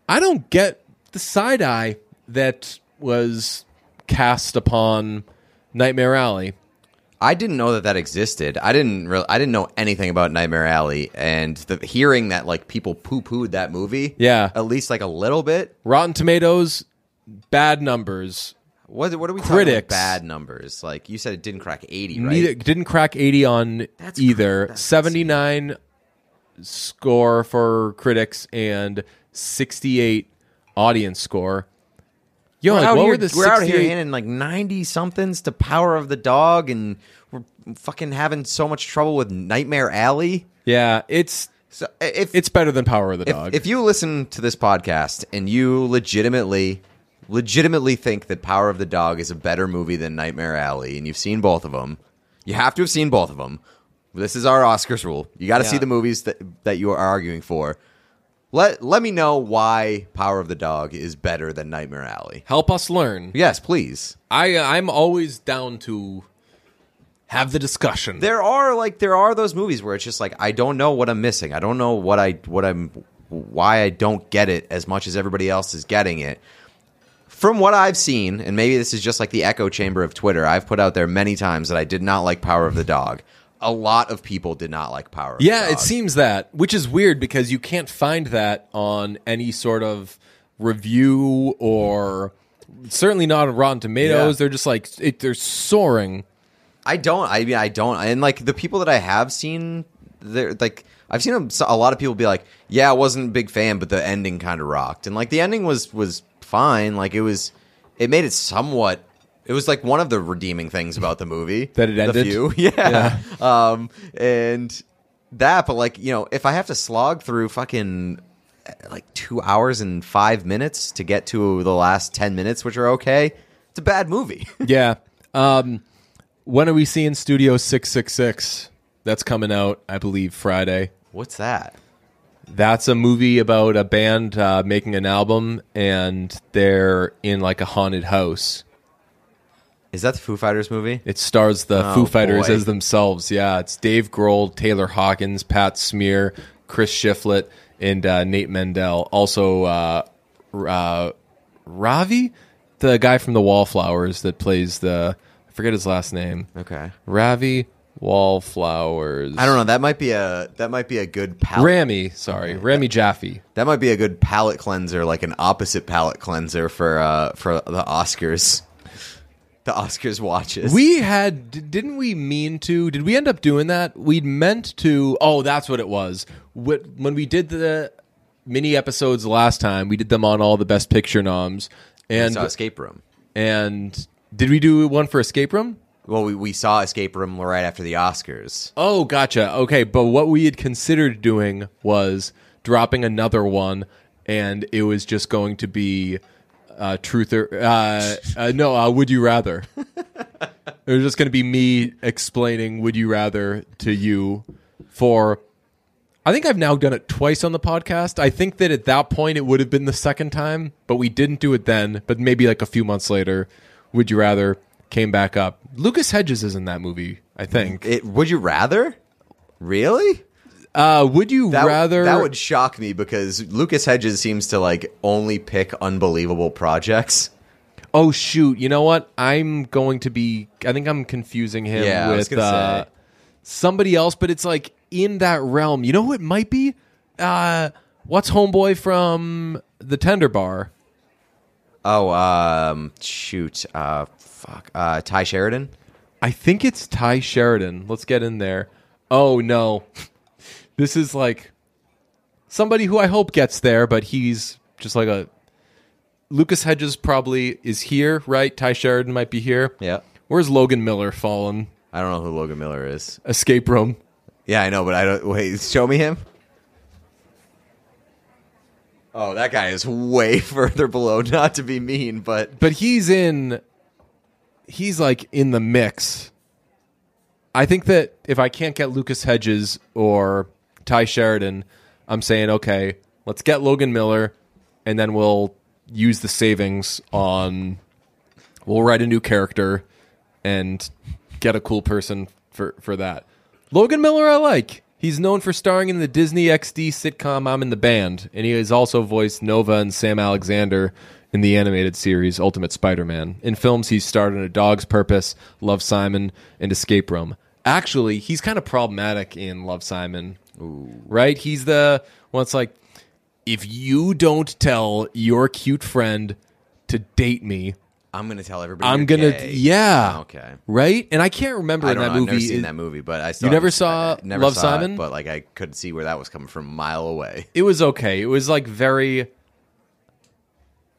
I don't get the side eye that was cast upon Nightmare Alley. I didn't know that that existed. I didn't. Re- I didn't know anything about Nightmare Alley, and the hearing that like people poo pooed that movie. Yeah. at least like a little bit. Rotten Tomatoes, bad numbers. What what are we Critics. talking about bad numbers? Like you said, it didn't crack eighty, right? Neither didn't crack 80 on That's either. 79 score for critics and 68 audience score. Yo, We're like, out what here, were the we're out here 68 handing like ninety somethings to Power of the Dog, and we're fucking having so much trouble with Nightmare Alley. Yeah, it's So if it's better than Power of the if, Dog. if you listen to this podcast and you legitimately legitimately think that Power of the Dog is a better movie than Nightmare Alley and you've seen both of them, you have to have seen both of them. This is our Oscars rule. You got to Yeah. see the movies that that you are arguing for. Let let me know why Power of the Dog is better than Nightmare Alley. Help us learn. Yes, please. I uh, I'm always down to have the discussion. There are like there are those movies where it's just like I don't know what I'm missing. I don't know what I what I'm why I don't get it as much as everybody else is getting it. From what I've seen, and maybe this is just like the echo chamber of Twitter, I've put out there many times that I did not like Power of the Dog. A lot of people did not like Power of Yeah, it seems that, which is weird because you can't find that on any sort of review or certainly not on Rotten Tomatoes. Yeah. They're just like it, they're soaring. I don't. I mean, I don't. And like the people that I have seen, they're like I've seen a, a lot of people be like, "Yeah, I wasn't a big fan, but the ending kind of rocked." And like the ending was was fine. Like it was, it made it somewhat. It was like one of the redeeming things about the movie That it The ended? few. yeah. Um, and that, but like you know, if I have to slog through fucking eh, like two hours and five minutes to get to the last ten minutes, which are okay, it's a bad movie. yeah. Um, when are we seeing Studio Six Six Six? That's coming out, I believe, Friday. What's that? That's a movie about a band uh, making an album, and they're in like a haunted house. Is that the Foo Fighters movie? It stars the Oh, Foo Fighters boy. as themselves. Yeah, it's Dave Grohl, Taylor Hawkins, Pat Smear, Chris Shiflett, and uh, Nate Mendel. Also, uh, uh, Ravi, the guy from the Wallflowers that plays the I forget his last name. Okay. Ravi Wallflowers. I don't know. That might be a that might be a good palate. Rami, sorry, Rami Jaffee. that might be a good palate cleanser, like an opposite palate cleanser for uh for the Oscars. The Oscars watches. We had, d- didn't we mean to? Did we end up doing that? We'd meant to. Oh, that's what it was. Wh- When we did the mini episodes last time, we did them on all the best picture noms. And saw Escape Room. and did we do one for Escape Room? Well, we, we saw Escape Room right after the Oscars. Oh, gotcha. Okay, but what we had considered doing was dropping another one, and it was just going to be uh, truth or uh, uh, no, uh, would you rather? it was just going to be me explaining would you rather to you for. I think I've now done it twice on the podcast. I think that at that point it would have been the second time, but we didn't do it then. But maybe like a few months later, would you rather came back up. Lucas Hedges is in that movie. I think. It would you rather? Really? Uh, would you That, rather? that would shock me because Lucas Hedges seems to like only pick unbelievable projects. Oh shoot! You know what? I'm going to be. I think I'm confusing him Yeah, with uh, somebody else, but it's like in that realm. You know who it might be? Uh, what's homeboy from the Tender Bar? Oh, um, shoot, uh, fuck, uh, Ty Sheridan. I think it's Ty Sheridan. Let's get in there. Oh no, this is like somebody who I hope gets there, but he's just like a Lucas Hedges probably is here, right? Ty Sheridan might be here. Yeah, Where's Logan Miller fallen? I don't know who Logan Miller is. Escape room. Yeah, I know, but I don't. Wait, show me him. Oh, that guy is way further below. Not to be mean, but but he's in he's like in the mix. I think that if I can't get Lucas Hedges or Ty Sheridan, I'm saying okay, let's get Logan Miller and then we'll use the savings on we'll write a new character and get a cool person for for that. Logan Miller I like. He's known for starring in the Disney XD sitcom I'm in the Band, and he has also voiced Nova and Sam Alexander in the animated series Ultimate Spider-Man. In films, he's starred in A Dog's Purpose, Love Simon, and Escape Room. Actually, he's kind of problematic in Love Simon. Right? He's the one that's like, if you don't tell your cute friend to date me, I'm gonna tell everybody. I'm gonna gay. yeah. Oh, okay. Right? And I can't remember I in that know. I've movie. never seen it- that movie, but I saw You never saw I never Love, saw it, Simon? but like I could see where that was coming from a mile away. It was okay. It was like very.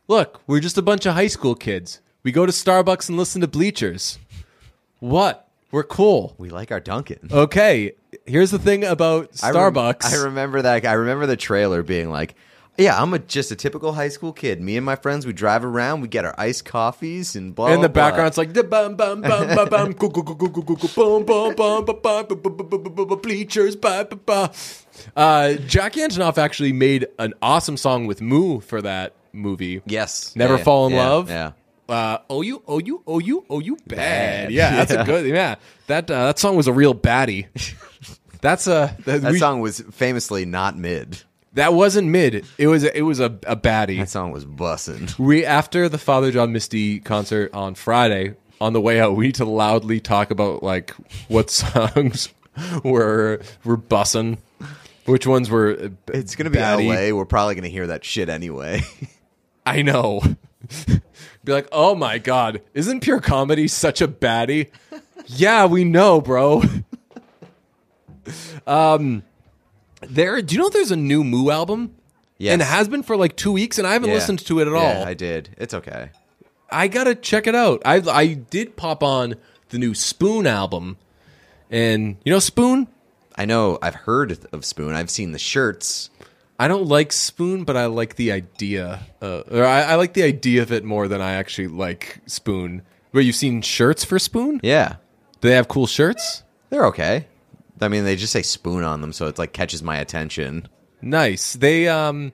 Look, we're just a bunch of high school kids. We go to Starbucks and listen to Bleachers. What? We're cool. We like our Dunkin'. Okay. Here's the thing about I rem- Starbucks. I remember that. I remember the trailer being like, "Yeah, I'm a, just a typical high school kid. Me and my friends, we drive around, we get our iced coffees, and blah." in the blah, blah." background, it's like da bum bum bum bum bum goo, goo, goo, goo, goo, goo, goo, bum bum bum bum bum bu- bu- bu- bu- bu- bu- bu- bleachers ba ba ba. Uh, Jack Antonoff actually made an awesome song with MØ for that movie. yes, Never Yeah, fall in yeah, love. Yeah, Uh, oh you, oh you, oh you, oh you, bad. Bad. Yeah, that's Yeah. a good. Yeah, that uh, that song was a real baddie. That's a that, that we- song was famously not mid. that wasn't mid. It was it was a, a baddie. That song was bussin'. We after the Father John Misty concert on Friday, on the way out, we need to loudly talk about like what songs were were bussin', which ones were. uh, It's gonna be baddie. L.A. We're probably gonna hear that shit anyway. I know. Be like, oh my god, isn't pure comedy such a baddie? yeah, we know, bro. Um, there. Do you know there's a new MØ album? Yes. and it has been for like two weeks, and I haven't Yeah. listened to it at Yeah, all. I did. It's okay. I gotta check it out. I I did pop on the new Spoon album, and you know Spoon. I know. I've heard of Spoon. I've seen the shirts. I don't like Spoon, but I like the idea. Uh, or I, I like the idea of it more than I actually like Spoon. But you've seen shirts for Spoon? Yeah, Do they have cool shirts? they're okay. I mean, they just say spoon on them, so it's like catches my attention. Nice. They um,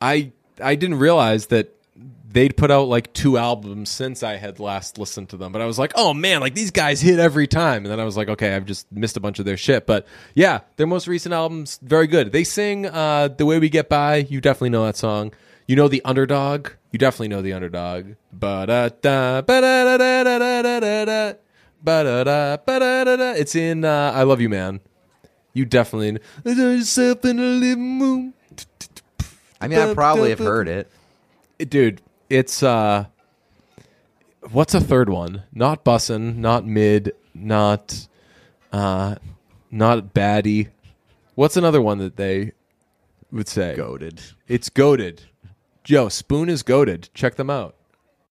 I I didn't realize that they'd put out like two albums since I had last listened to them. But I was like, oh man, like these guys hit every time. And then I was like, okay, I've just missed a bunch of their shit. But yeah, their most recent albums very good. They sing uh, "The Way We Get By." You definitely know that song. You know the underdog. You definitely know the underdog. Da da da da da da da da da. Ba da da ba da da da. It's in uh, "I Love You, Man." You definitely there's yourself in a living room, I mean, I probably have heard it. dude. It's uh, what's a third one? Not bussin', not mid, not uh, not baddie. What's another one that they would say? Goated. It's goated. Yo, Spoon is goated. Check them out.